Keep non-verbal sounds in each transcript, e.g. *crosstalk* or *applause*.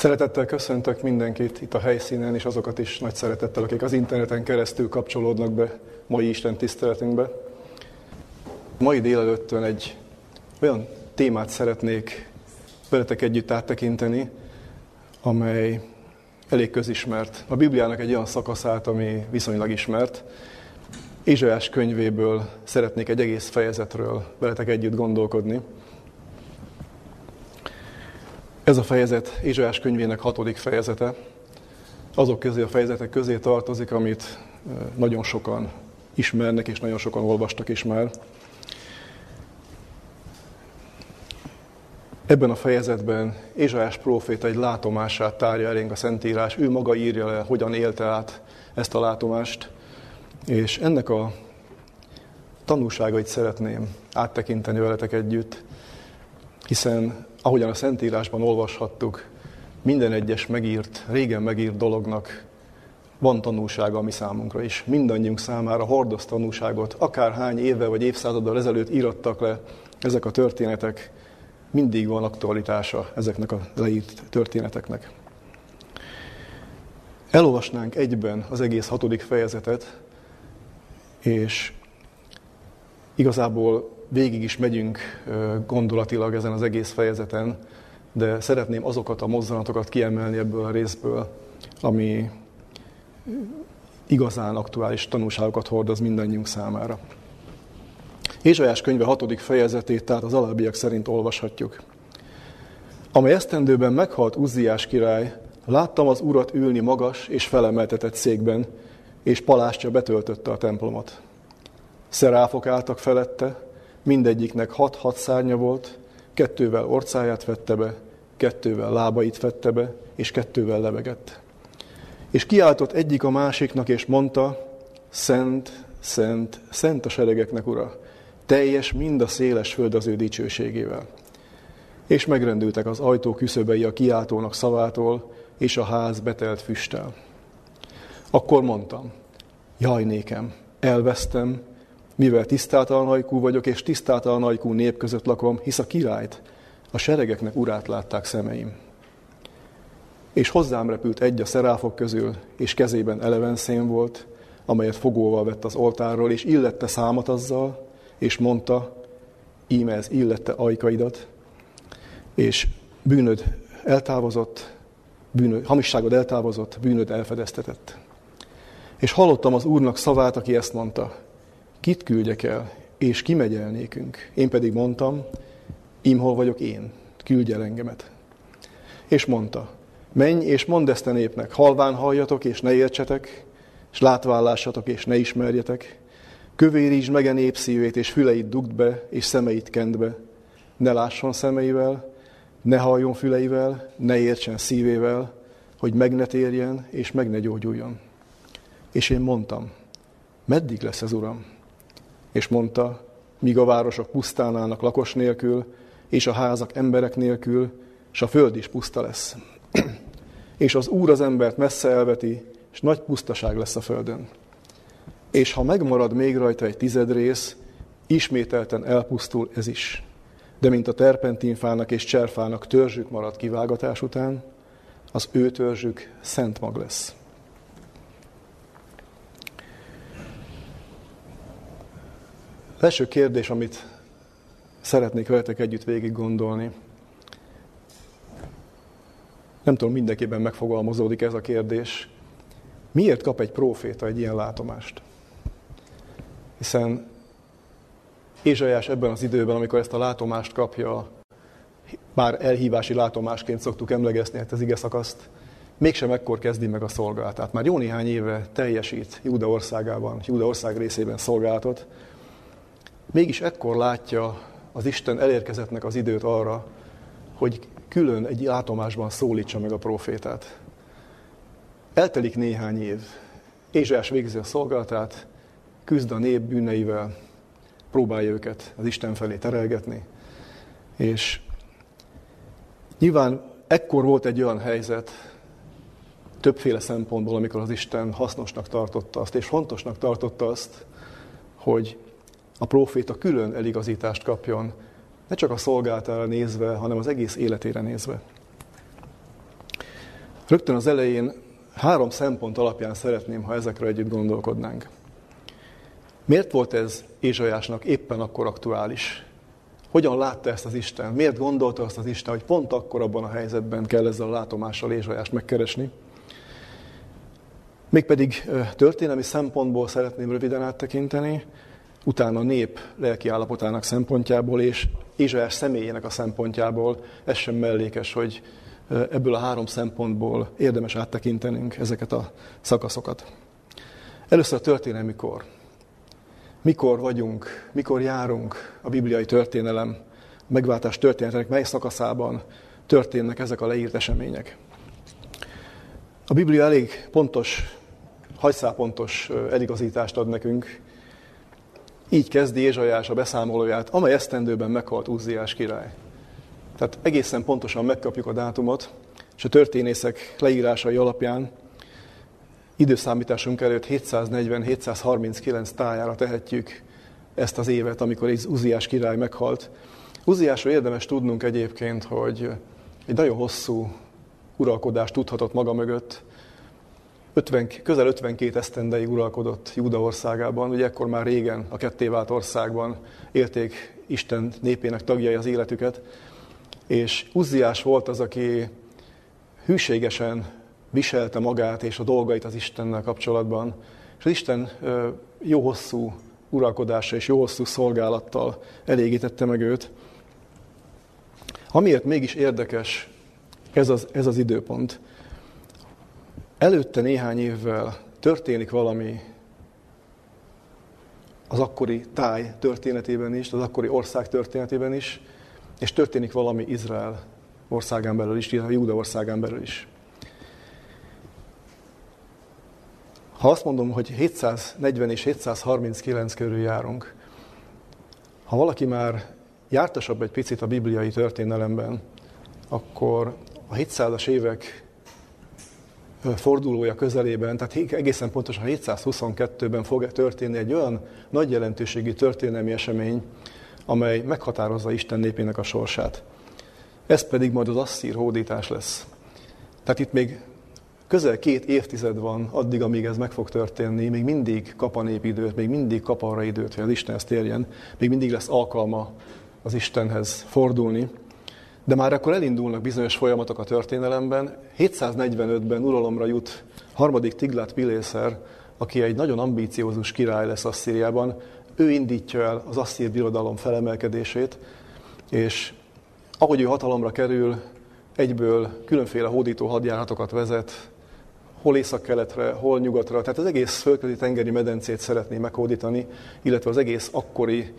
Szeretettel köszöntök mindenkit itt a helyszínen, és azokat is nagy szeretettel, akik az interneten keresztül kapcsolódnak be mai Isten tiszteletünkbe. Mai délelőttön egy olyan témát szeretnék veletek együtt áttekinteni, amely elég közismert. A Bibliának egy olyan szakaszát, ami viszonylag ismert. Izsajás könyvéből szeretnék egy egész fejezetről veletek együtt gondolkodni. Ez a fejezet Izsajás könyvének hatodik fejezete. Azok közé a fejezetek közé tartozik, amit nagyon sokan ismernek, és nagyon sokan olvastak is már. Ebben a fejezetben Ézsajás próféta egy látomását tárja elénk a Szentírás. Ő maga írja le, hogyan élte át ezt a látomást. És ennek a tanulságait szeretném áttekinteni veletek együtt, hiszen ahogyan a Szentírásban olvashattuk, minden egyes megírt, régen megírt dolognak van tanulsága a mi számunkra is. Mindannyiunk számára hordoz tanulságot, akárhány éve vagy évszázaddal ezelőtt írattak le ezek a történetek, mindig van aktualitása ezeknek a leírt történeteknek. Elolvasnánk egyben az egész hatodik fejezetet, és igazából végig is megyünk gondolatilag ezen az egész fejezeten, de szeretném azokat a mozzanatokat kiemelni ebből a részből, ami igazán aktuális tanulságokat hordoz mindannyiunk számára. Ézsajás könyve hatodik fejezetét, tehát az alábbiak szerint olvashatjuk. Amely esztendőben meghalt Uzziás király, láttam az urat ülni magas és felemeltetett székben, és palástja betöltötte a templomot. Szeráfok álltak felette, mindegyiknek hat-hat szárnya volt, kettővel orcáját vette be, kettővel lábait vette be, és kettővel levegett. És kiáltott egyik a másiknak, és mondta, Szent, Szent, Szent a seregeknek, Ura, teljes mind a széles föld az ő dicsőségével. És megrendültek az ajtó küszöbei a kiáltónak szavától, és a ház betelt füsttel. Akkor mondtam, jaj nékem, elvesztem, mivel tisztátalan hajkú vagyok, és tisztátalan hajkú nép között lakom, hisz a királyt, a seregeknek urát látták szemeim. És hozzám repült egy a szeráfok közül, és kezében eleven szén volt, amelyet fogóval vett az oltárról, és illette számat azzal, és mondta, íme ez illette ajkaidat, és bűnöd eltávozott, bűnöd, hamisságod eltávozott, bűnöd elfedeztetett. És hallottam az Úrnak szavát, aki ezt mondta, kit küldjek el, és ki megy el nékünk. Én pedig mondtam, hol vagyok én, küldj el engemet. És mondta, menj és mondd ezt a népnek, halván halljatok és ne értsetek, és látvállásatok és ne ismerjetek, Kövérítsd meg a népszívét, és füleit dugd be, és szemeit kend be. Ne lásson szemeivel, ne halljon füleivel, ne értsen szívével, hogy meg ne térjen, és meg ne gyógyuljon. És én mondtam, meddig lesz ez, Uram? És mondta, míg a városok pusztán állnak lakos nélkül, és a házak emberek nélkül, és a föld is puszta lesz. *clears throat* és az Úr az embert messze elveti, és nagy pusztaság lesz a földön és ha megmarad még rajta egy tized rész, ismételten elpusztul ez is. De mint a terpentinfának és cserfának törzsük marad kivágatás után, az ő törzsük szent mag lesz. Az első kérdés, amit szeretnék veletek együtt végig gondolni, nem tudom, mindenképpen megfogalmazódik ez a kérdés. Miért kap egy próféta egy ilyen látomást? Hiszen Ézsajás ebben az időben, amikor ezt a látomást kapja, bár elhívási látomásként szoktuk emlegeszni ezt az ige szakaszt, mégsem ekkor kezdi meg a szolgálatát. Már jó néhány éve teljesít Júda országában, Júda ország részében szolgálatot, mégis ekkor látja az Isten elérkezettnek az időt arra, hogy külön egy látomásban szólítsa meg a profétát. Eltelik néhány év, Ézsajás végzi a szolgálatát, küzd a nép bűneivel, próbálja őket az Isten felé terelgetni. És nyilván ekkor volt egy olyan helyzet, többféle szempontból, amikor az Isten hasznosnak tartotta azt, és fontosnak tartotta azt, hogy a próféta külön eligazítást kapjon, ne csak a szolgáltára nézve, hanem az egész életére nézve. Rögtön az elején három szempont alapján szeretném, ha ezekre együtt gondolkodnánk. Miért volt ez Ézsajásnak éppen akkor aktuális? Hogyan látta ezt az Isten? Miért gondolta azt az Isten, hogy pont akkor abban a helyzetben kell ezzel a látomással Ézsajást megkeresni? Mégpedig történelmi szempontból szeretném röviden áttekinteni, utána a nép lelki állapotának szempontjából és Ézsajás személyének a szempontjából, ez sem mellékes, hogy ebből a három szempontból érdemes áttekintenünk ezeket a szakaszokat. Először a történelmi kor. Mikor vagyunk, mikor járunk a bibliai történelem, a megváltás történetének mely szakaszában történnek ezek a leírt események. A Biblia elég pontos, hajszápontos eligazítást ad nekünk. Így kezdi Ézsajás a beszámolóját, amely esztendőben meghalt Uzziás király. Tehát egészen pontosan megkapjuk a dátumot, és a történészek leírásai alapján időszámításunk előtt 740-739 tájára tehetjük ezt az évet, amikor Uziás király meghalt. Uziásról érdemes tudnunk egyébként, hogy egy nagyon hosszú uralkodást tudhatott maga mögött. 50, közel 52 esztendeig uralkodott Júda országában, ugye ekkor már régen a kettévált országban élték Isten népének tagjai az életüket, és Uzziás volt az, aki hűségesen viselte magát és a dolgait az Istennel kapcsolatban, és az Isten jó hosszú uralkodása és jó hosszú szolgálattal elégítette meg őt. Amiért mégis érdekes ez az, ez az időpont, előtte néhány évvel történik valami az akkori táj történetében is, az akkori ország történetében is, és történik valami Izrael országán belül is, a Júda országán belül is. Ha azt mondom, hogy 740 és 739 körül járunk, ha valaki már jártasabb egy picit a bibliai történelemben, akkor a 700-as évek fordulója közelében, tehát egészen pontosan 722-ben fog történni egy olyan nagy jelentőségi történelmi esemény, amely meghatározza Isten népének a sorsát. Ez pedig majd az asszír hódítás lesz. Tehát itt még közel két évtized van addig, amíg ez meg fog történni, még mindig kap a nép időt, még mindig kap arra időt, hogy az Istenhez térjen, még mindig lesz alkalma az Istenhez fordulni. De már akkor elindulnak bizonyos folyamatok a történelemben. 745-ben uralomra jut harmadik Tiglát Pilészer, aki egy nagyon ambíciózus király lesz Asszíriában. Ő indítja el az asszír birodalom felemelkedését, és ahogy ő hatalomra kerül, egyből különféle hódító hadjáratokat vezet, hol észak-keletre, hol nyugatra, tehát az egész földközi tengeri medencét szeretné meghódítani, illetve az egész akkori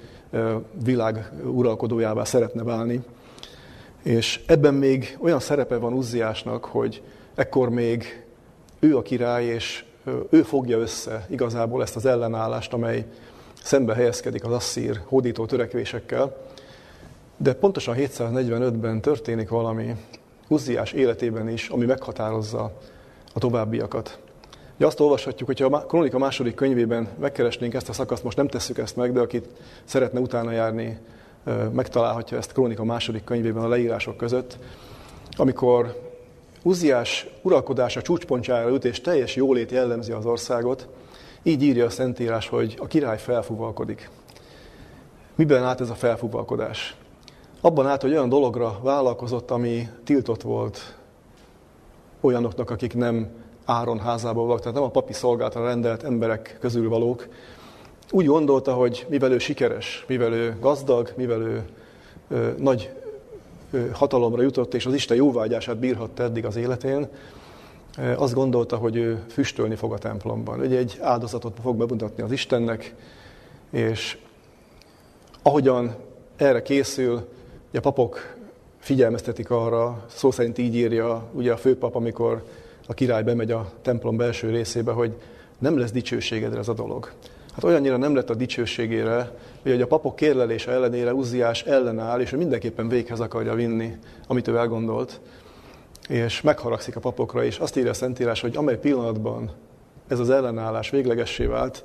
világ uralkodójává szeretne válni. És ebben még olyan szerepe van Uzziásnak, hogy ekkor még ő a király, és ő fogja össze igazából ezt az ellenállást, amely szembe helyezkedik az asszír hódító törekvésekkel. De pontosan 745-ben történik valami Uzziás életében is, ami meghatározza a továbbiakat. Ugye azt olvashatjuk, hogyha a Kronika második könyvében megkeresnénk ezt a szakaszt, most nem tesszük ezt meg, de akit szeretne utána járni, megtalálhatja ezt a Kronika második könyvében a leírások között, amikor Uziás uralkodása csúcspontjára üt, és teljes jólét jellemzi az országot, így írja a Szentírás, hogy a király felfuvalkodik. Miben állt ez a felfuvalkodás? Abban állt, hogy olyan dologra vállalkozott, ami tiltott volt olyanoknak, akik nem Áron házából valók, tehát nem a papi szolgálatra rendelt emberek közül valók. Úgy gondolta, hogy mivel ő sikeres, mivel ő gazdag, mivel ő ö, nagy ö, hatalomra jutott, és az Isten jóvágyását bírhatta eddig az életén, ö, azt gondolta, hogy ő füstölni fog a templomban. Ugye egy áldozatot fog bemutatni az Istennek, és ahogyan erre készül, a papok figyelmeztetik arra, szó szerint így írja ugye a főpap, amikor a király bemegy a templom belső részébe, hogy nem lesz dicsőségedre ez a dolog. Hát olyannyira nem lett a dicsőségére, hogy a papok kérlelése ellenére Uziás ellenáll, és ő mindenképpen véghez akarja vinni, amit ő elgondolt, és megharagszik a papokra, és azt írja a Szentírás, hogy amely pillanatban ez az ellenállás véglegessé vált,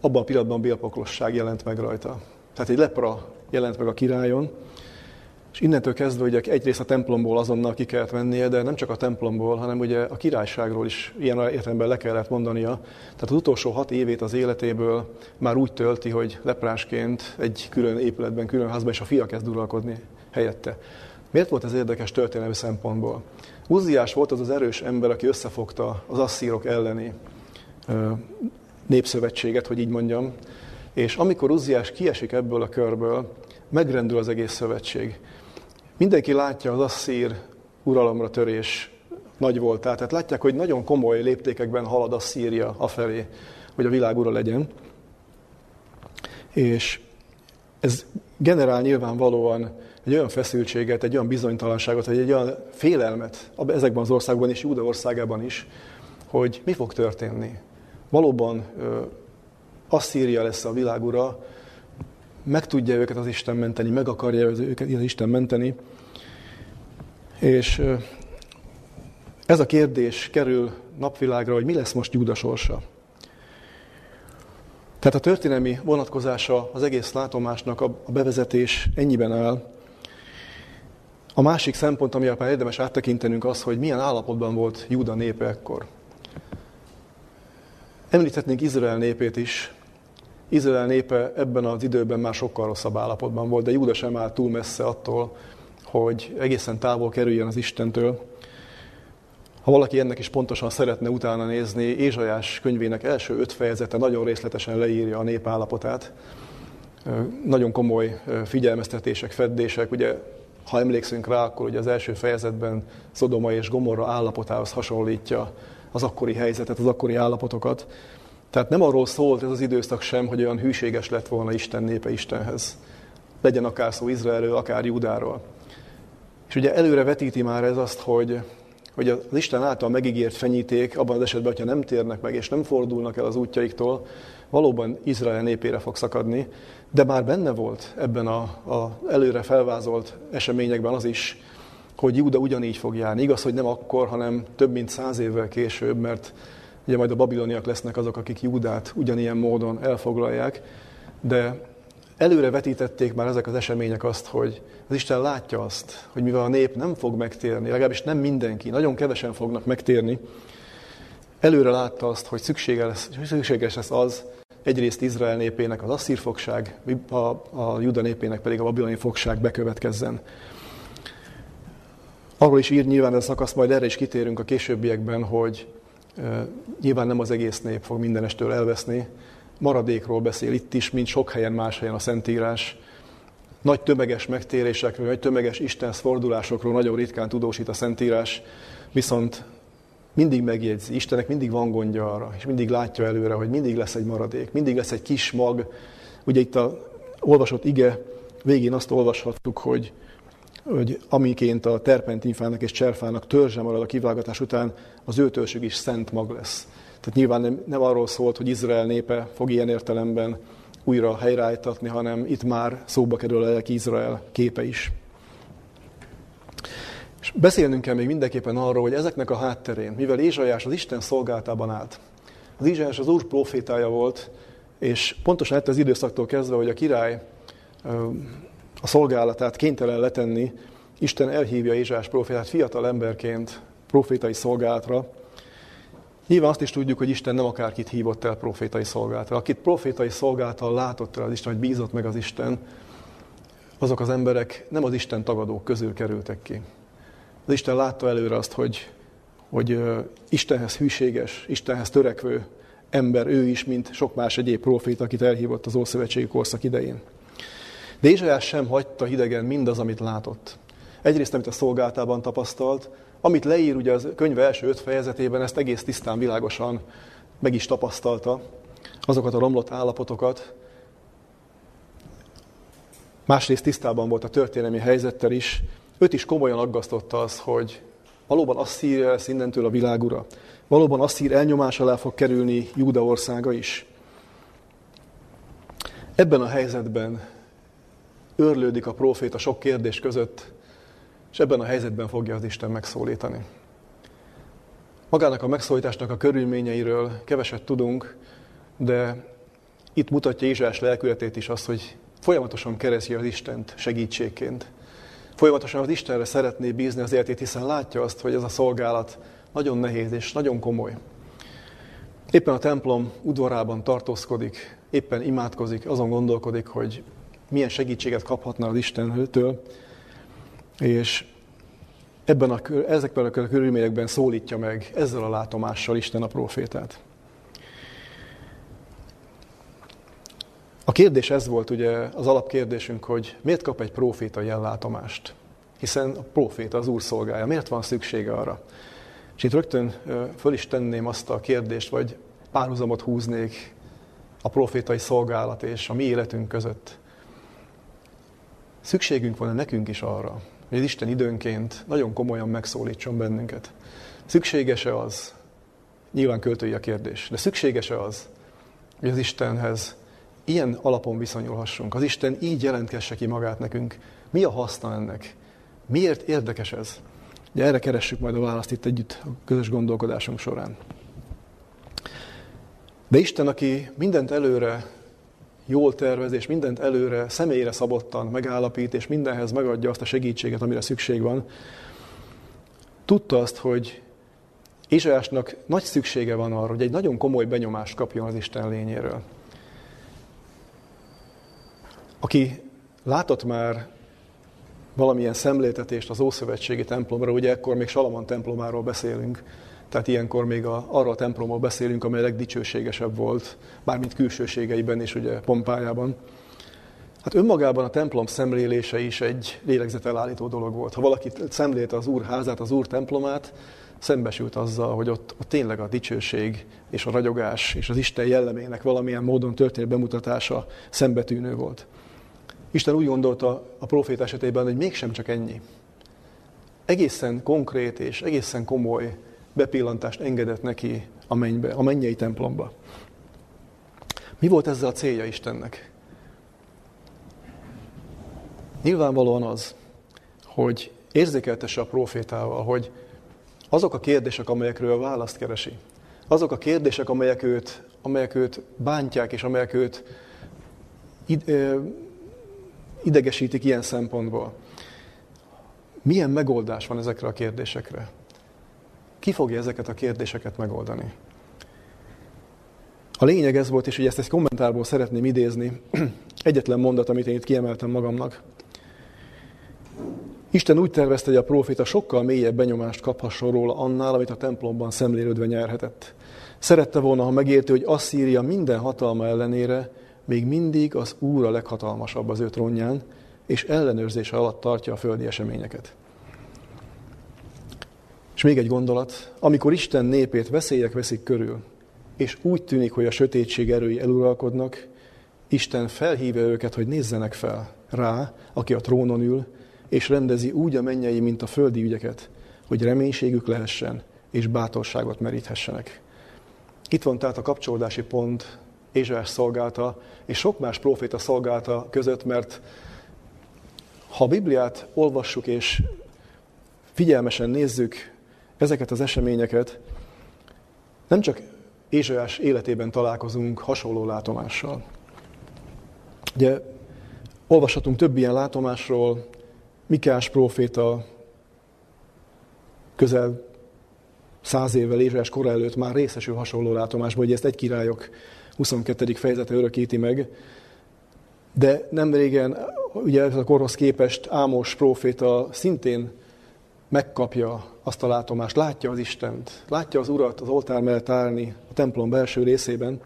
abban a pillanatban bélpoklosság jelent meg rajta. Tehát egy lepra jelent meg a királyon, És innentől kezdve ugye egyrészt a templomból azonnal ki kellett vennie, de nem csak a templomból, hanem ugye a királyságról is ilyen értelemben le kellett mondania. Tehát az utolsó hat évét az életéből már úgy tölti, hogy leprásként egy külön épületben, külön házban, és a fia kezd uralkodni helyette. Miért volt ez érdekes történelmi szempontból? Uziás volt az az erős ember, aki összefogta az asszírok elleni népszövetséget, hogy így mondjam, és amikor Uziás kiesik ebből a körből, megrendül az egész szövetség. Mindenki látja az asszír uralomra törés nagy volt. Tehát látják, hogy nagyon komoly léptékekben halad a Szíria afelé, hogy a világ ura legyen. És ez generál nyilvánvalóan egy olyan feszültséget, egy olyan bizonytalanságot, vagy egy olyan félelmet ezekben az országban és Júda országában is, hogy mi fog történni. Valóban Asszíria lesz a világ ura, meg tudja őket az Isten menteni, meg akarja őket az Isten menteni. És ez a kérdés kerül napvilágra, hogy mi lesz most Júda sorsa. Tehát a történelmi vonatkozása az egész látomásnak a bevezetés ennyiben áll. A másik szempont, ami már érdemes áttekintenünk az, hogy milyen állapotban volt Júda népe ekkor. Említhetnénk Izrael népét is, Izrael népe ebben az időben már sokkal rosszabb állapotban volt, de Júda sem áll túl messze attól, hogy egészen távol kerüljön az Istentől. Ha valaki ennek is pontosan szeretne utána nézni, Ézsajás könyvének első öt fejezete nagyon részletesen leírja a nép állapotát. Nagyon komoly figyelmeztetések, feddések. Ugye, ha emlékszünk rá, akkor ugye az első fejezetben Szodoma és Gomorra állapotához hasonlítja az akkori helyzetet, az akkori állapotokat. Tehát nem arról szólt ez az időszak sem, hogy olyan hűséges lett volna Isten népe Istenhez. Legyen akár szó Izraelről, akár Judáról. És ugye előre vetíti már ez azt, hogy, hogy az Isten által megígért fenyíték, abban az esetben, hogyha nem térnek meg és nem fordulnak el az útjaiktól, valóban Izrael népére fog szakadni, de már benne volt ebben a, a előre felvázolt eseményekben az is, hogy Júda ugyanígy fog járni. Igaz, hogy nem akkor, hanem több mint száz évvel később, mert Ugye majd a babiloniak lesznek azok, akik Júdát ugyanilyen módon elfoglalják, de előre vetítették már ezek az események azt, hogy az Isten látja azt, hogy mivel a nép nem fog megtérni, legalábbis nem mindenki, nagyon kevesen fognak megtérni, előre látta azt, hogy szükséges szükséges lesz az, egyrészt Izrael népének az asszír fogság, a, a Juda népének pedig a babiloni fogság bekövetkezzen. Arról is ír nyilván ez a szakasz, majd erre is kitérünk a későbbiekben, hogy Nyilván nem az egész nép fog mindenestől elveszni. Maradékról beszél itt is, mint sok helyen, más helyen a Szentírás. Nagy tömeges megtérésekről, nagy tömeges Istenhez fordulásokról nagyon ritkán tudósít a Szentírás, viszont mindig megjegyzi, Istennek mindig van gondja arra, és mindig látja előre, hogy mindig lesz egy maradék, mindig lesz egy kis mag. Ugye itt a olvasott ige végén azt olvashattuk, hogy hogy amiként a terpentinfának és cserfának törzse marad a kivágatás után, az ő törzsük is szent mag lesz. Tehát nyilván nem, nem arról szólt, hogy Izrael népe fog ilyen értelemben újra helyreállítatni, hanem itt már szóba kerül a lelki Izrael képe is. És beszélnünk kell még mindenképpen arról, hogy ezeknek a hátterén, mivel Ézsajás az Isten szolgáltában állt, az Ézsajás az Úr profétája volt, és pontosan ettől az időszaktól kezdve, hogy a király a szolgálatát kénytelen letenni, Isten elhívja Ézsás profétát fiatal emberként profétai szolgálatra. Nyilván azt is tudjuk, hogy Isten nem akárkit hívott el profétai szolgálatra. Akit profétai szolgáltal látott el az Isten, vagy bízott meg az Isten, azok az emberek nem az Isten tagadók közül kerültek ki. Az Isten látta előre azt, hogy, hogy Istenhez hűséges, Istenhez törekvő ember ő is, mint sok más egyéb profét, akit elhívott az Ószövetségi korszak idején. De Ézsajás sem hagyta hidegen mindaz, amit látott. Egyrészt, amit a szolgáltában tapasztalt, amit leír ugye az könyve első öt fejezetében, ezt egész tisztán, világosan meg is tapasztalta, azokat a romlott állapotokat. Másrészt tisztában volt a történelmi helyzettel is. Őt is komolyan aggasztotta az, hogy valóban Asszír lesz innentől a világura. Valóban Asszír elnyomás alá fog kerülni Júda országa is. Ebben a helyzetben őrlődik a próféta sok kérdés között, és ebben a helyzetben fogja az Isten megszólítani. Magának a megszólításnak a körülményeiről keveset tudunk, de itt mutatja Izsás lelkületét is azt, hogy folyamatosan keresi az Istent segítségként. Folyamatosan az Istenre szeretné bízni az életét, hiszen látja azt, hogy ez a szolgálat nagyon nehéz és nagyon komoly. Éppen a templom udvarában tartózkodik, éppen imádkozik, azon gondolkodik, hogy milyen segítséget kaphatna az Istentől, és ebben a, ezekben a körülményekben szólítja meg ezzel a látomással Isten a profétát. A kérdés ez volt ugye az alapkérdésünk, hogy miért kap egy proféta ilyen látomást? Hiszen a proféta az úr szolgája. Miért van szüksége arra? És itt rögtön föl is tenném azt a kérdést, vagy párhuzamot húznék a profétai szolgálat és a mi életünk között. Szükségünk van nekünk is arra, hogy az Isten időnként nagyon komolyan megszólítson bennünket. Szükséges-e az? Nyilván költői a kérdés, de szükséges-e az, hogy az Istenhez ilyen alapon viszonyulhassunk. Az Isten így jelentkesse ki magát nekünk. Mi a haszna ennek? Miért érdekes ez? Ugye erre keressük majd a választ itt együtt a közös gondolkodásunk során. De Isten, aki mindent előre jól tervez, és mindent előre személyre szabottan megállapít, és mindenhez megadja azt a segítséget, amire szükség van, tudta azt, hogy Izsajásnak nagy szüksége van arra, hogy egy nagyon komoly benyomást kapjon az Isten lényéről. Aki látott már valamilyen szemléltetést az Ószövetségi templomra, ugye ekkor még Salamon templomáról beszélünk, tehát ilyenkor még a, arra a templomról beszélünk, amely legdicsőségesebb volt, bármint külsőségeiben és ugye pompájában. Hát önmagában a templom szemlélése is egy lélegzetelállító dolog volt. Ha valaki szemlélte az Úr házát, az Úr templomát, szembesült azzal, hogy ott, ott tényleg a dicsőség és a ragyogás és az Isten jellemének valamilyen módon történt bemutatása szembetűnő volt. Isten úgy gondolta a profét esetében, hogy mégsem csak ennyi. Egészen konkrét és egészen komoly bepillantást engedett neki a mennybe, a mennyei templomba. Mi volt ezzel a célja Istennek? Nyilvánvalóan az, hogy érzékeltesse a profétával, hogy azok a kérdések, amelyekről a választ keresi, azok a kérdések, amelyek őt, amelyek őt bántják, és amelyek őt id, ö, idegesítik ilyen szempontból. Milyen megoldás van ezekre a kérdésekre? Ki fogja ezeket a kérdéseket megoldani? A lényeg ez volt, és ugye ezt egy kommentárból szeretném idézni, *clears throat* egyetlen mondat, amit én itt kiemeltem magamnak. Isten úgy tervezte, hogy a próféta sokkal mélyebb benyomást kaphasson róla annál, amit a templomban szemlélődve nyerhetett. Szerette volna, ha megérti, hogy Asszíria minden hatalma ellenére még mindig az Úr a leghatalmasabb az ő trónján, és ellenőrzése alatt tartja a földi eseményeket. És még egy gondolat, amikor Isten népét veszélyek veszik körül, és úgy tűnik, hogy a sötétség erői eluralkodnak, Isten felhívja őket, hogy nézzenek fel rá, aki a trónon ül, és rendezi úgy a mennyei, mint a földi ügyeket, hogy reménységük lehessen, és bátorságot meríthessenek. Itt van tehát a kapcsolódási pont Ézsás szolgálta, és sok más proféta szolgálta között, mert ha a Bibliát olvassuk és figyelmesen nézzük ezeket az eseményeket, nem csak Ézsajás életében találkozunk hasonló látomással. Ugye olvashatunk több ilyen látomásról, Mikás próféta közel száz évvel Ézsajás kora előtt már részesül hasonló látomásban, hogy ezt egy királyok 22. fejezete örökíti meg. De nem régen, ugye ez a korhoz képest Ámos próféta szintén megkapja azt a látomást, látja az Istent, látja az Urat az oltár mellett állni a templom belső részében,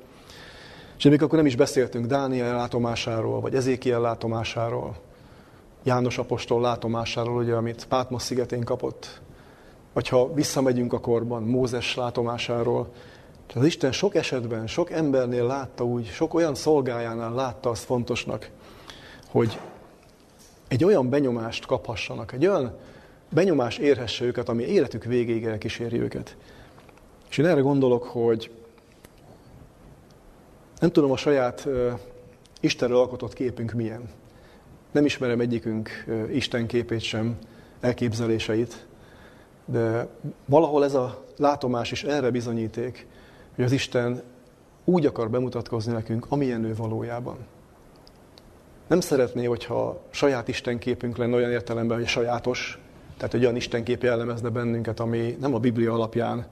és még akkor nem is beszéltünk Dániel látomásáról, vagy Ezékiel látomásáról, János apostol látomásáról, ugye, amit Pátmos szigetén kapott, vagy ha visszamegyünk a korban, Mózes látomásáról, az Isten sok esetben, sok embernél látta úgy, sok olyan szolgájánál látta azt fontosnak, hogy egy olyan benyomást kaphassanak, egy olyan benyomás érhesse őket, ami életük végéig elkíséri őket. És én erre gondolok, hogy nem tudom, a saját uh, Istenről alkotott képünk milyen. Nem ismerem egyikünk uh, Isten képét sem, elképzeléseit, de valahol ez a látomás is erre bizonyíték, hogy az Isten úgy akar bemutatkozni nekünk, amilyen ő valójában. nem szeretné, hogyha saját istenképünk lenne olyan értelemben, hogy sajátos, tehát egy olyan istenkép jellemezne bennünket, ami nem a Biblia alapján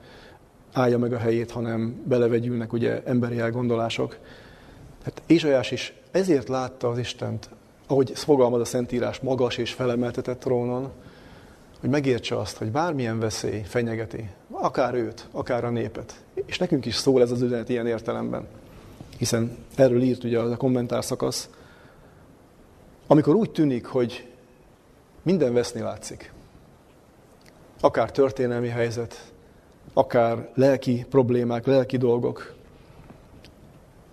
állja meg a helyét, hanem belevegyülnek ugye emberi elgondolások. Tehát Ézsajás is ezért látta az Istent, ahogy fogalmaz a Szentírás, magas és felemeltetett trónon, hogy megértse azt, hogy bármilyen veszély fenyegeti, akár őt, akár a népet. És nekünk is szól ez az üzenet ilyen értelemben. Hiszen erről írt ugye az a kommentár szakasz, amikor úgy tűnik, hogy minden veszni látszik, akár történelmi helyzet, akár lelki problémák, lelki dolgok,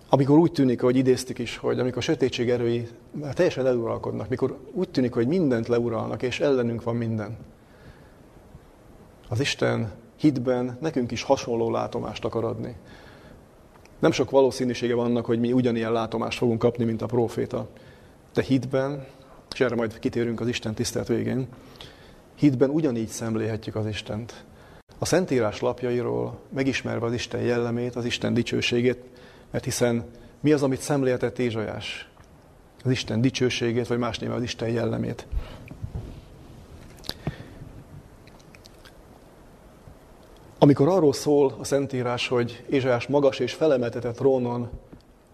amikor úgy tűnik, hogy idéztük is, hogy amikor a sötétség erői teljesen eluralkodnak, mikor úgy tűnik, hogy mindent leuralnak, és ellenünk van minden. Az Isten hitben nekünk is hasonló látomást akar adni. Nem sok valószínűsége van annak, hogy mi ugyanilyen látomást fogunk kapni, mint a próféta. De hitben, és erre majd kitérünk az Isten tisztelt végén, hitben ugyanígy szemlélhetjük az Istent. A Szentírás lapjairól megismerve az Isten jellemét, az Isten dicsőségét, mert hiszen mi az, amit szemléltett Ézsajás? Az Isten dicsőségét, vagy más néven az Isten jellemét. Amikor arról szól a Szentírás, hogy Ézsajás magas és felemeltetett trónon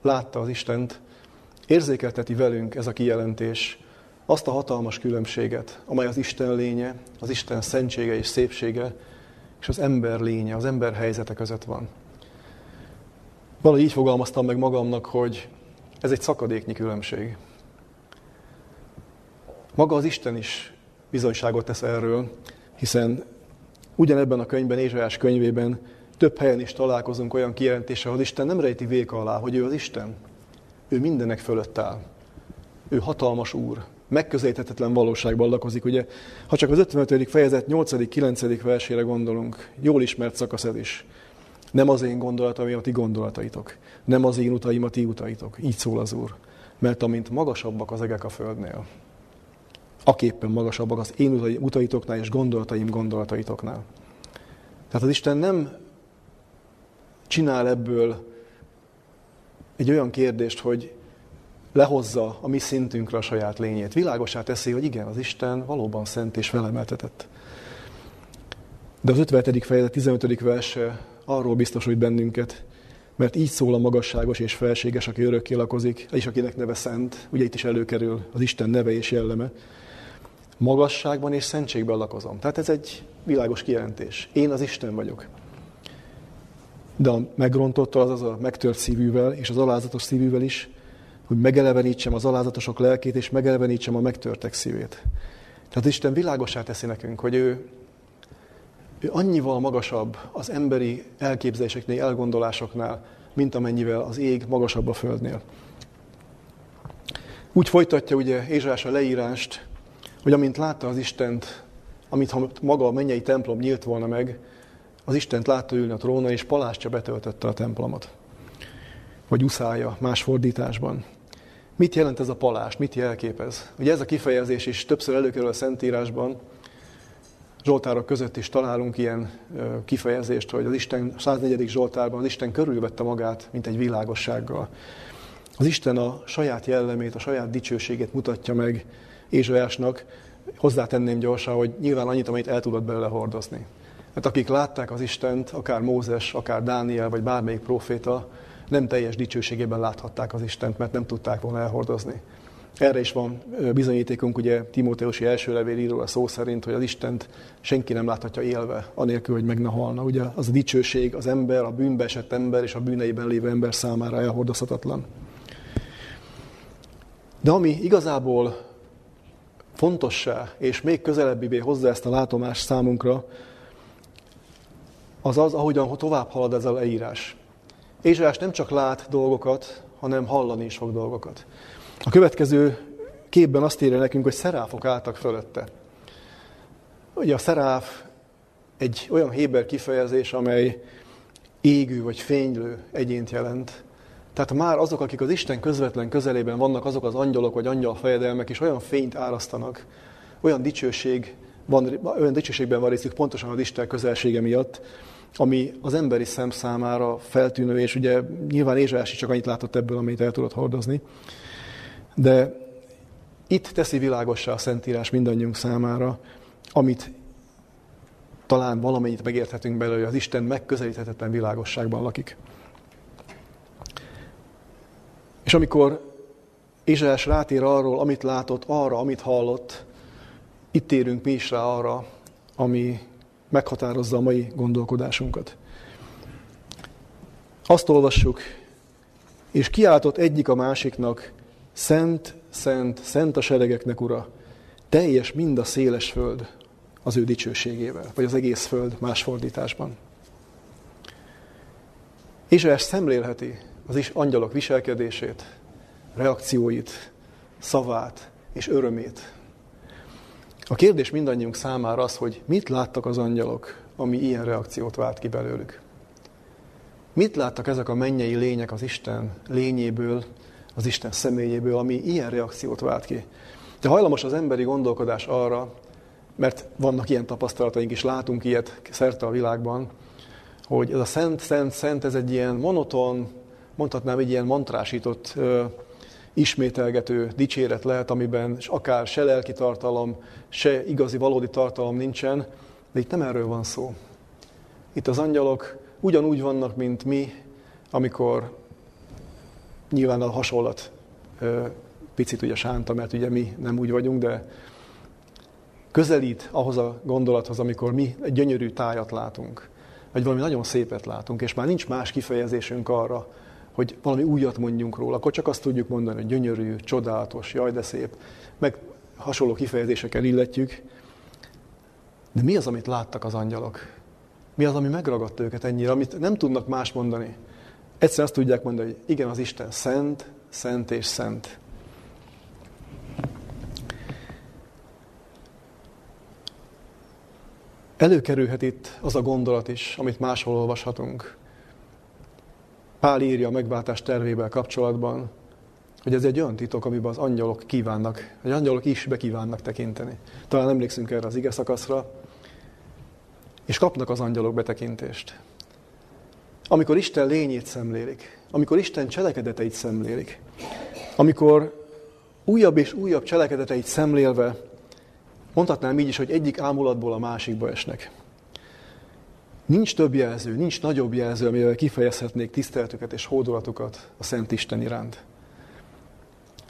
látta az Istent, érzékelteti velünk ez a kijelentés azt a hatalmas különbséget, amely az Isten lénye, az Isten szentsége és szépsége, és az ember lénye, az ember helyzete között van. Valahogy így fogalmaztam meg magamnak, hogy ez egy szakadéknyi különbség. Maga az Isten is bizonyságot tesz erről, hiszen ugyanebben a könyvben, Ézsajás könyvében több helyen is találkozunk olyan kijelentéssel, hogy Isten nem rejti véka alá, hogy ő az Isten. Ő mindenek fölött áll. Ő hatalmas úr. Megközelíthetetlen valóságban lakozik. Ugye, ha csak az 55. fejezet 8.-9. versére gondolunk, jól ismert szakasz ez is. Nem az én gondolataim, a ti gondolataitok. Nem az én utaim, a ti utaitok. Így szól az Úr. Mert amint magasabbak az egek a földnél, aképpen magasabbak az én utaitoknál és gondolataim gondolataitoknál. Tehát az Isten nem csinál ebből egy olyan kérdést, hogy lehozza a mi szintünkre a saját lényét. Világosá teszi, hogy igen, az Isten valóban szent és felemeltetett. De az 57. fejezet 15. verse arról biztosít bennünket, mert így szól a magasságos és felséges, aki örökké lakozik, és akinek neve szent, ugye itt is előkerül az Isten neve és jelleme, magasságban és szentségben lakozom. Tehát ez egy világos kijelentés. Én az Isten vagyok. De a megrontottól, azaz a megtört szívűvel és az alázatos szívűvel is, hogy megelevenítsem az alázatosok lelkét, és megelevenítsem a megtörtek szívét. Tehát Isten világosá teszi nekünk, hogy ő, ő annyival magasabb az emberi elképzeléseknél, elgondolásoknál, mint amennyivel az ég magasabb a földnél. Úgy folytatja ugye Ézsás a leírást, hogy amint látta az Istent, amint ha maga a mennyei templom nyílt volna meg, az Istent látta ülni a tróna, és palástja betöltötte a templomot. Vagy uszája, más fordításban. Mit jelent ez a palást? Mit jelképez? Ugye ez a kifejezés is többször előkerül a Szentírásban, Zsoltárok között is találunk ilyen kifejezést, hogy az Isten 104. Zsoltárban az Isten körülvette magát, mint egy világossággal. Az Isten a saját jellemét, a saját dicsőségét mutatja meg Ézsajásnak. Hozzátenném gyorsan, hogy nyilván annyit, amit el tudott belőle hordozni. Mert akik látták az Istent, akár Mózes, akár Dániel, vagy bármelyik proféta, nem teljes dicsőségében láthatták az Istent, mert nem tudták volna elhordozni. Erre is van bizonyítékunk, ugye Timóteusi első levél író a szó szerint, hogy az Istent senki nem láthatja élve, anélkül, hogy meg ne halna. Ugye az a dicsőség, az ember, a bűnbe esett ember és a bűneiben lévő ember számára elhordozhatatlan. De ami igazából fontossá és még közelebbivé hozza ezt a látomást számunkra, az az, ahogyan tovább halad ez a leírás. Ézsajás nem csak lát dolgokat, hanem hallani is fog dolgokat. A következő képben azt írja nekünk, hogy szeráfok álltak fölötte. Ugye a szeráf egy olyan héber kifejezés, amely égő vagy fénylő egyént jelent. Tehát már azok, akik az Isten közvetlen közelében vannak, azok az angyalok vagy angyal fejedelmek is olyan fényt árasztanak, olyan dicsőség van, olyan dicsőségben van részük pontosan az Isten közelsége miatt, ami az emberi szem számára feltűnő, és ugye nyilván Ézsás is csak annyit látott ebből, amit el tudott hordozni. De Itt teszi világossá a Szentírás mindannyiunk számára, amit talán valamennyit megérthetünk belőle, hogy az Isten megközelíthetetlen világosságban lakik. És amikor Izsás rátér arról, amit látott, arra, amit hallott, itt térünk mi is rá arra, ami meghatározza a mai gondolkodásunkat. Azt olvassuk, és kiáltott egyik a másiknak, Szent, szent, szent a seregeknek, Ura, teljes mind a széles föld az ő dicsőségével, vagy az egész föld más fordításban. Ezt szemlélheti az is angyalok viselkedését, reakcióit, szavát és örömét. A kérdés mindannyiunk számára az, hogy mit láttak az angyalok, ami ilyen reakciót vált ki belőlük. Mit láttak ezek a mennyei lények az Isten lényéből, az Isten személyéből, ami ilyen reakciót vált ki. De hajlamos az emberi gondolkodás arra, mert vannak ilyen tapasztalataink is, látunk ilyet szerte a világban, hogy ez a szent, szent, szent, ez egy ilyen monoton, mondhatnám egy ilyen mantrásított, ismételgető dicséret lehet, amiben akár se lelki tartalom, se igazi, valódi tartalom nincsen, de itt nem erről van szó. Itt az angyalok ugyanúgy vannak, mint mi, amikor nyilván a hasonlat picit ugye sánta, mert ugye mi nem úgy vagyunk, de közelít ahhoz a gondolathoz, amikor mi egy gyönyörű tájat látunk, vagy valami nagyon szépet látunk, és már nincs más kifejezésünk arra, hogy valami újat mondjunk róla, akkor csak azt tudjuk mondani, hogy gyönyörű, csodálatos, jaj de szép, meg hasonló kifejezésekkel illetjük. De mi az, amit láttak az angyalok? Mi az, ami megragadta őket ennyire, amit nem tudnak más mondani? Egyszer azt tudják mondani, hogy igen, az Isten szent, szent és szent. Előkerülhet itt az a gondolat is, amit máshol olvashatunk. Pál írja a megváltás tervével kapcsolatban, hogy ez egy olyan titok, amiben az angyalok kívánnak, vagy angyalok is bekívánnak tekinteni. Talán emlékszünk erre az ige szakaszra, és kapnak az angyalok betekintést. Amikor Isten lényét szemlélik, amikor Isten cselekedeteit szemlélik, amikor újabb és újabb cselekedeteit szemlélve, mondhatnám így is, hogy egyik ámulatból a másikba esnek. Nincs több jelző, nincs nagyobb jelző, amivel kifejezhetnék tiszteltüket és hódolatukat a Szent Isten iránt.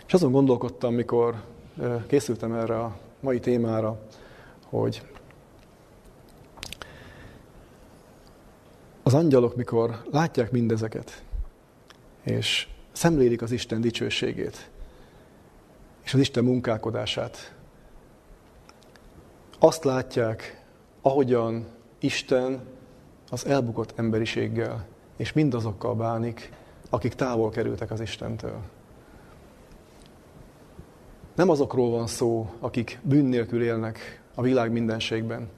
És azon gondolkodtam, mikor készültem erre a mai témára, hogy az angyalok, mikor látják mindezeket, és szemlélik az Isten dicsőségét, és az Isten munkálkodását, azt látják, ahogyan Isten az elbukott emberiséggel, és mindazokkal bánik, akik távol kerültek az Istentől. Nem azokról van szó, akik bűn nélkül élnek a világ mindenségben,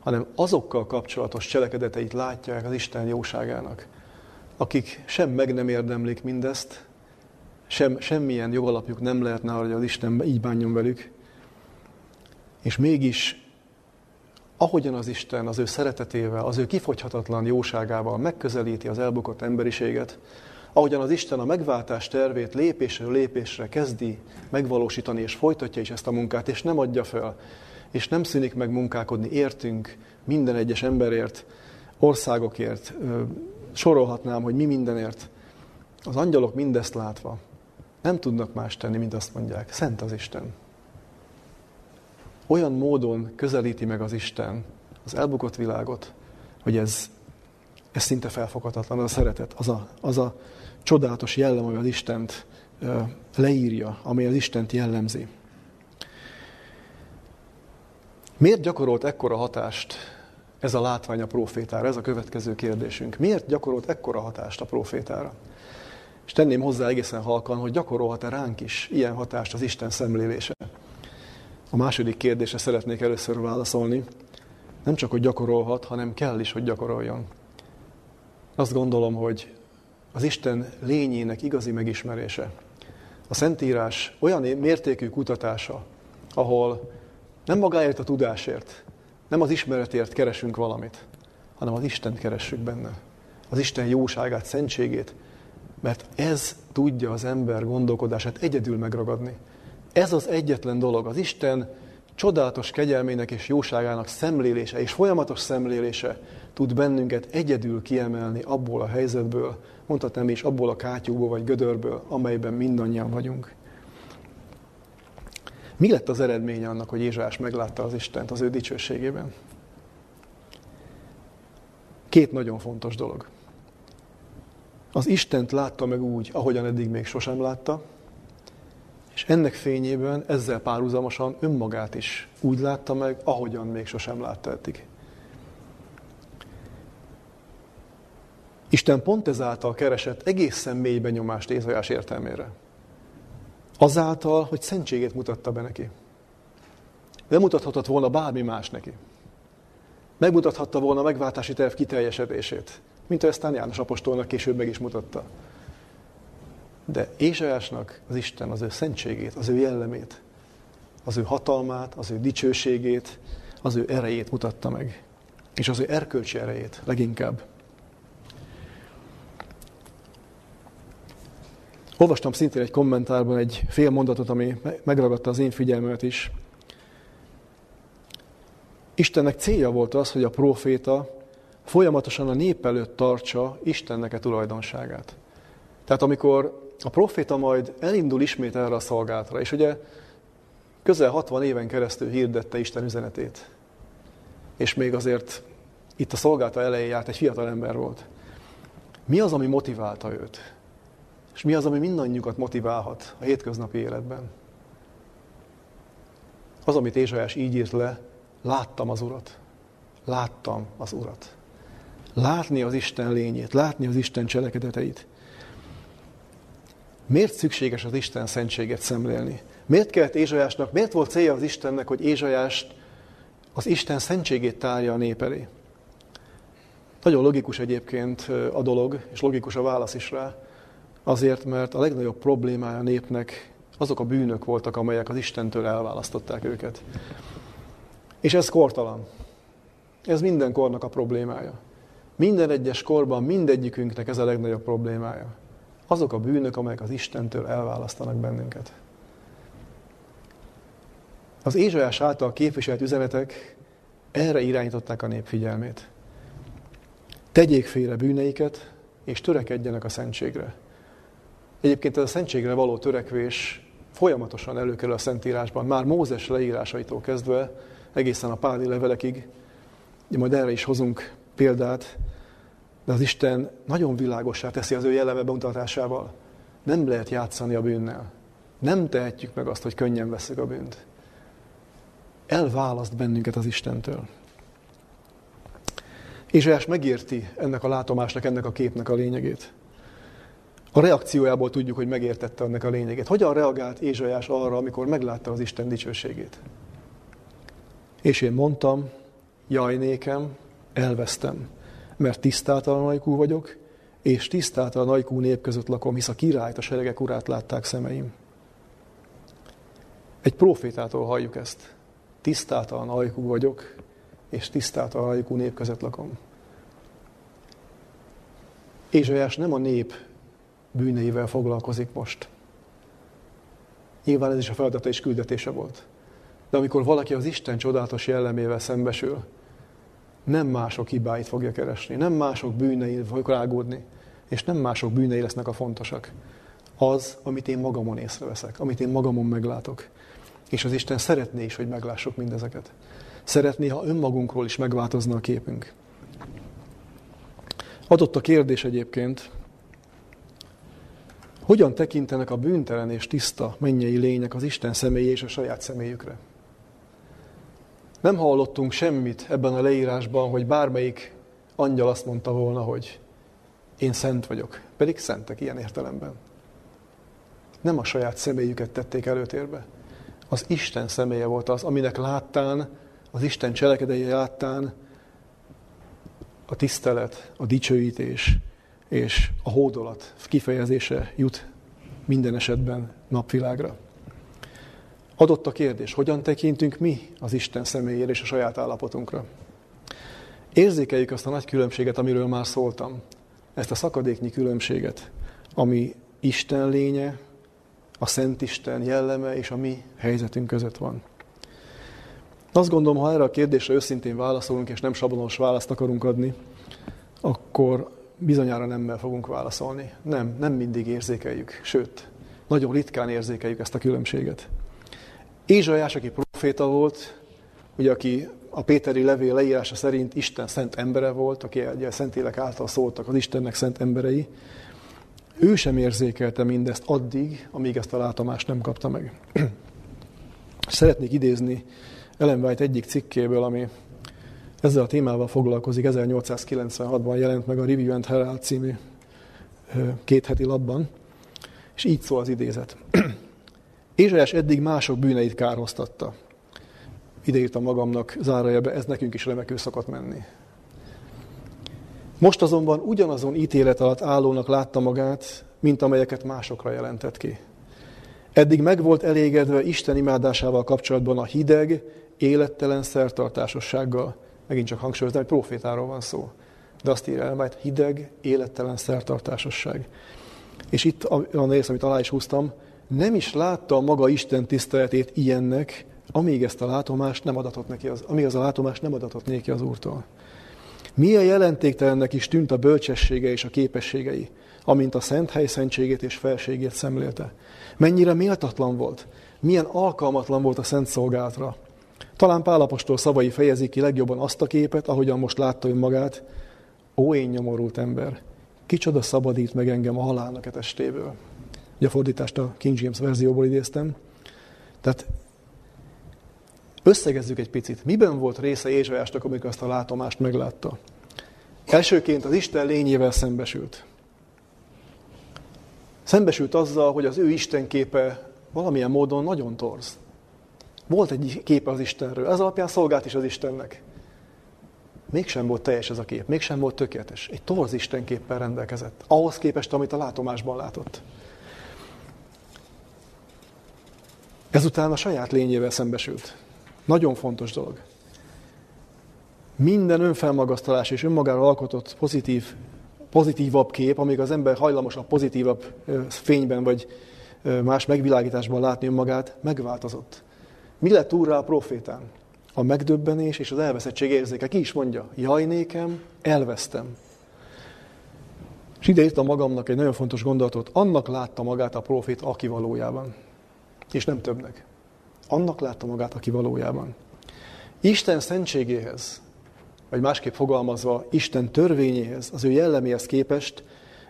hanem azokkal kapcsolatos cselekedeteit látják az Isten jóságának, akik sem meg nem érdemlik mindezt, sem, semmilyen jogalapjuk nem lehetne arra, hogy az Isten így bánjon velük, és mégis ahogyan az Isten az ő szeretetével, az ő kifogyhatatlan jóságával megközelíti az elbukott emberiséget, ahogyan az Isten a megváltás tervét lépésről lépésre kezdi megvalósítani, és folytatja is ezt a munkát, és nem adja fel, és nem szűnik meg munkálkodni értünk, minden egyes emberért, országokért, sorolhatnám, hogy mi mindenért. Az angyalok mindezt látva nem tudnak más tenni, mint azt mondják, szent az Isten. Olyan módon közelíti meg az Isten az elbukott világot, hogy ez, ez szinte felfoghatatlan, az a szeretet, az a, az a csodálatos jellem, ami az Istent leírja, amely az Istent jellemzi. Miért gyakorolt ekkora hatást ez a látvány a profétára? Ez a következő kérdésünk. Miért gyakorolt ekkora hatást a profétára? És tenném hozzá egészen halkan, hogy gyakorolhat-e ránk is ilyen hatást az Isten szemlélése? A második kérdésre szeretnék először válaszolni. Nem csak, hogy gyakorolhat, hanem kell is, hogy gyakoroljon. Azt gondolom, hogy az Isten lényének igazi megismerése, a Szentírás olyan mértékű kutatása, ahol nem magáért a tudásért, nem az ismeretért keresünk valamit, hanem az Istent keressük benne. Az Isten jóságát, szentségét, mert ez tudja az ember gondolkodását egyedül megragadni. Ez az egyetlen dolog, az Isten csodálatos kegyelmének és jóságának szemlélése és folyamatos szemlélése tud bennünket egyedül kiemelni abból a helyzetből, mondhatnám is abból a kátyúból vagy gödörből, amelyben mindannyian vagyunk. Mi lett az eredménye annak, hogy Ézsás meglátta az Istent az ő dicsőségében? Két nagyon fontos dolog. Az Istent látta meg úgy, ahogyan eddig még sosem látta, és ennek fényében ezzel párhuzamosan önmagát is úgy látta meg, ahogyan még sosem látta eddig. Isten pont ezáltal keresett egészen mély benyomást Ézajás értelmére. Azáltal, hogy szentségét mutatta be neki. Nem mutathatott volna bármi más neki. Megmutathatta volna a megváltási terv kiteljesedését, mint ahogy aztán János Apostolnak később meg is mutatta. De Ézsajásnak az Isten az ő szentségét, az ő jellemét, az ő hatalmát, az ő dicsőségét, az ő erejét mutatta meg. És az ő erkölcsi erejét leginkább. Olvastam szintén egy kommentárban egy fél mondatot, ami megragadta az én figyelmemet is. Istennek célja volt az, hogy a próféta folyamatosan a nép előtt tartsa Istennek a tulajdonságát. Tehát amikor a proféta majd elindul ismét erre a szolgálatra, és ugye közel 60 éven keresztül hirdette Isten üzenetét, és még azért itt a szolgálta elején járt, egy fiatal ember volt. Mi az, ami motiválta őt? És mi az, ami mindannyiukat motiválhat a hétköznapi életben? Az, amit Ézsajás így írt le, láttam az Urat. Láttam az Urat. Látni az Isten lényét, látni az Isten cselekedeteit. Miért szükséges az Isten szentséget szemlélni? Miért kellett Ézsajásnak, miért volt célja az Istennek, hogy Ézsajást az Isten szentségét tárja a nép elé? Nagyon logikus egyébként a dolog, és logikus a válasz is rá. Azért, mert a legnagyobb problémája a népnek azok a bűnök voltak, amelyek az Istentől elválasztották őket. És ez kortalan. Ez minden kornak a problémája. Minden egyes korban mindegyikünknek ez a legnagyobb problémája. Azok a bűnök, amelyek az Istentől elválasztanak bennünket. Az Ézsajás által képviselt üzenetek erre irányították a nép figyelmét. Tegyék félre bűneiket, és törekedjenek a szentségre. Egyébként ez a szentségre való törekvés folyamatosan előkerül a Szentírásban, már Mózes leírásaitól kezdve, egészen a páli levelekig. De majd erre is hozunk példát, de az Isten nagyon világosá teszi az ő jelleme bemutatásával. Nem lehet játszani a bűnnel. Nem tehetjük meg azt, hogy könnyen veszük a bűnt. Elválaszt bennünket az Istentől. Ézsaiás megérti ennek a látomásnak, ennek a képnek a lényegét. A reakciójából tudjuk, hogy megértette ennek a lényegét. Hogyan reagált Ézsajás arra, amikor meglátta az Isten dicsőségét? És én mondtam, jaj nékem, elvesztem, mert tisztátalan ajkú vagyok, és tisztátalan ajkú nép között lakom, hisz a királyt, a seregek urát látták szemeim. Egy profétától halljuk ezt. Tisztátalan ajkú vagyok, és tisztátalan ajkú nép között lakom. Ézsajás nem a nép bűneivel foglalkozik most. Nyilván ez is a feladata és küldetése volt. De amikor valaki az Isten csodálatos jellemével szembesül, nem mások hibáit fogja keresni, nem mások bűnei fog rágódni, és nem mások bűnei lesznek a fontosak. Az, amit én magamon észreveszek, amit én magamon meglátok. És az Isten szeretné is, hogy meglássuk mindezeket. Szeretné, ha önmagunkról is megváltozna a képünk. Adott a kérdés egyébként, hogyan tekintenek a bűntelen és tiszta mennyei lények az Isten személy és a saját személyükre? Nem hallottunk semmit ebben a leírásban, hogy bármelyik angyal azt mondta volna, hogy én szent vagyok. Pedig szentek ilyen értelemben. Nem a saját személyüket tették előtérbe. Az Isten személye volt az, aminek láttán, az Isten cselekedei láttán a tisztelet, a dicsőítés és a hódolat kifejezése jut minden esetben napvilágra. Adott a kérdés, hogyan tekintünk mi az Isten személyére és a saját állapotunkra. Érzékeljük azt a nagy különbséget, amiről már szóltam. Ezt a szakadéknyi különbséget, ami Isten lénye, a Szent Isten jelleme és a mi helyzetünk között van. Azt gondolom, ha erre a kérdésre őszintén válaszolunk, és nem sablonos választ akarunk adni, akkor bizonyára nemmel fogunk válaszolni. Nem, nem mindig érzékeljük, sőt, nagyon ritkán érzékeljük ezt a különbséget. Ézsajás, aki proféta volt, ugye aki a Péteri levél leírása szerint Isten szent embere volt, aki ugye Szentélek által szóltak az Istennek szent emberei, ő sem érzékelte mindezt addig, amíg ezt a látomást nem kapta meg. *clears throat* Szeretnék idézni Ellen White egyik cikkéből, ami ezzel a témával foglalkozik, 1896-ban jelent meg a Review and Herald című két heti labban, és így szól az idézet. *clears throat* Ézsajás eddig mások bűneit kárhoztatta. Ide írtam magamnak, zárójelbe, ez nekünk is remekül szokott menni. Most azonban ugyanazon ítélet alatt állónak látta magát, mint amelyeket másokra jelentett ki. Eddig meg volt elégedve Isten imádásával kapcsolatban a hideg, élettelen szertartásossággal. Megint csak hangsúlyozni, hogy profétáról van szó. De azt írja el majd hideg, élettelen szertartásosság. És itt a, a rész, amit alá is húztam, nem is látta a maga Isten tiszteletét ilyennek, amíg ezt a látomást nem adatott neki, az, amíg az a látomást nem adatott neki az Úrtól. Milyen jelentéktelennek is tűnt a bölcsessége és a képességei, amint a szent hely szentségét és felségét szemlélte. Mennyire méltatlan volt, milyen alkalmatlan volt a szent szolgálatra. Talán Pálapostól szavai fejezik ki legjobban azt a képet, ahogyan most látta önmagát. Ó, én nyomorult ember, kicsoda szabadít meg engem a halálnak a testéből. Ugye a fordítást a King James verzióból idéztem. Tehát összegezzük egy picit. Miben volt része Ézsajásnak, amikor azt a látomást meglátta? Elsőként az Isten lényével szembesült. Szembesült azzal, hogy az ő Isten képe valamilyen módon nagyon torz. Volt egy képe az Istenről, ez alapján szolgált is az Istennek. Mégsem volt teljes ez a kép, mégsem volt tökéletes. Egy torz Isten képpel rendelkezett, ahhoz képest, amit a látomásban látott. Ezután a saját lényével szembesült. Nagyon fontos dolog. Minden önfelmagasztalás és önmagára alkotott pozitív, pozitívabb kép, amíg az ember hajlamos a pozitívabb fényben vagy más megvilágításban látni önmagát, megváltozott. Mi lett úrrá a profétán? A megdöbbenés és az elveszettség érzéke. Ki is mondja? Jaj nékem, elvesztem. És ide írtam magamnak egy nagyon fontos gondolatot. Annak látta magát a profét, aki valójában. És nem többnek. Annak látta magát, aki valójában. Isten szentségéhez, vagy másképp fogalmazva, Isten törvényéhez, az ő jelleméhez képest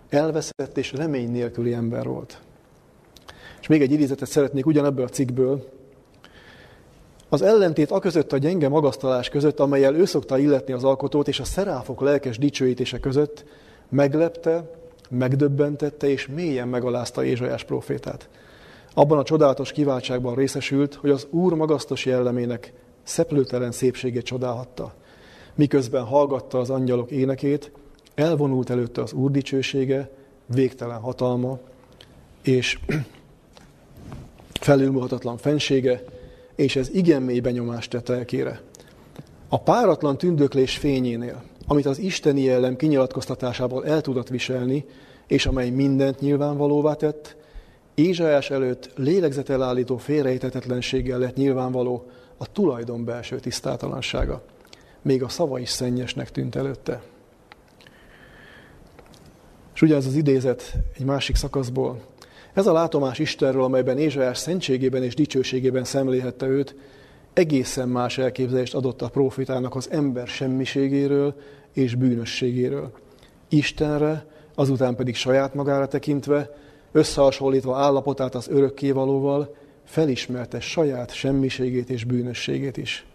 elveszett és remény nélküli ember volt. És még egy idézetet szeretnék ugyanebből a cikkből, az ellentét aközött a gyenge magasztalás között, amelyel ő szokta illetni az alkotót, és a szeráfok lelkes dicsőítése között meglepte, megdöbbentette és mélyen megalázta Ézsajás profétát. Abban a csodálatos kiváltságban részesült, hogy az Úr magasztos jellemének szeplőtelen szépségét csodálhatta. Miközben hallgatta az angyalok énekét, elvonult előtte az Úr dicsősége, végtelen hatalma, és *clears throat* felülmúlhatatlan fensége, és ez igen mély benyomást tett lelkére. A páratlan tündöklés fényénél, amit az isteni jellem kinyilatkoztatásából el tudott viselni, és amely mindent nyilvánvalóvá tett, Ézsajás előtt lélegzetelállító félrejtetetlenséggel lett nyilvánvaló a tulajdon belső tisztátalansága. Még a szava is szennyesnek tűnt előtte. És ugye ez az idézet egy másik szakaszból, ez a látomás Istenről, amelyben Ézsajás szentségében és dicsőségében szemléhette őt, egészen más elképzelést adott a profitának az ember semmiségéről és bűnösségéről. Istenre, azután pedig saját magára tekintve, összehasonlítva állapotát az örökkévalóval, felismerte saját semmiségét és bűnösségét is.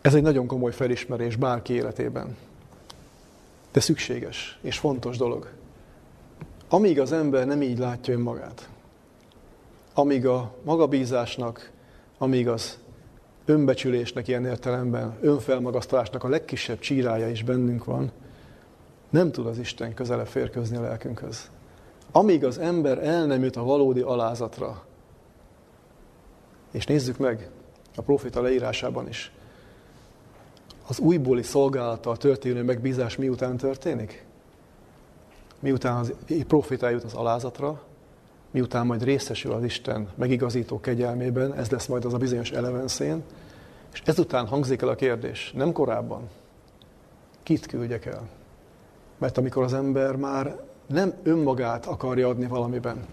Ez egy nagyon komoly felismerés bárki életében. De szükséges és fontos dolog. Amíg az ember nem így látja önmagát, amíg a magabízásnak, amíg az önbecsülésnek ilyen értelemben, önfelmagasztalásnak a legkisebb csírája is bennünk van, nem tud az Isten közele férkőzni a lelkünkhöz. Amíg az ember el nem jut a valódi alázatra, és nézzük meg a profita leírásában is, az újbóli szolgálattal történő megbízás miután történik? miután az profita eljut az alázatra, miután majd részesül az Isten megigazító kegyelmében, ez lesz majd az a bizonyos elevenszén, és ezután hangzik el a kérdés, nem korábban, kit küldjek el? Mert amikor az ember már nem önmagát akarja adni valamiben,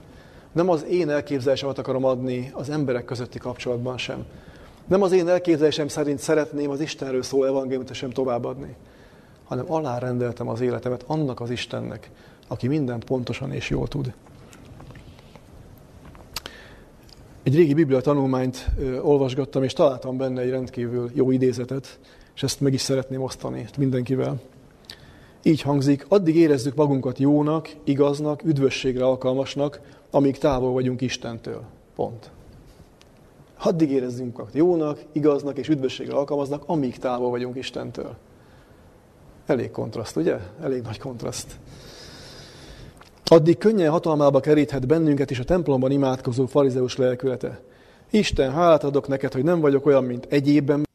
nem az én elképzelésemet akarom adni az emberek közötti kapcsolatban sem, nem az én elképzelésem szerint szeretném az Istenről szóló evangéliumot sem továbbadni, hanem alárendeltem az életemet annak az Istennek, aki mindent pontosan és jól tud. Egy régi biblia tanulmányt olvasgattam, és találtam benne egy rendkívül jó idézetet, és ezt meg is szeretném osztani mindenkivel. Így hangzik, addig érezzük magunkat jónak, igaznak, üdvösségre alkalmasnak, amíg távol vagyunk Istentől. Pont. Addig érezzünk magunkat jónak, igaznak és üdvösségre alkalmaznak, amíg távol vagyunk Istentől. Elég kontraszt, ugye? Elég nagy kontraszt. Addig könnyen hatalmába keríthet bennünket is a templomban imádkozó farizeus lelkülete. Isten, hálát adok neked, hogy nem vagyok olyan, mint egyébben.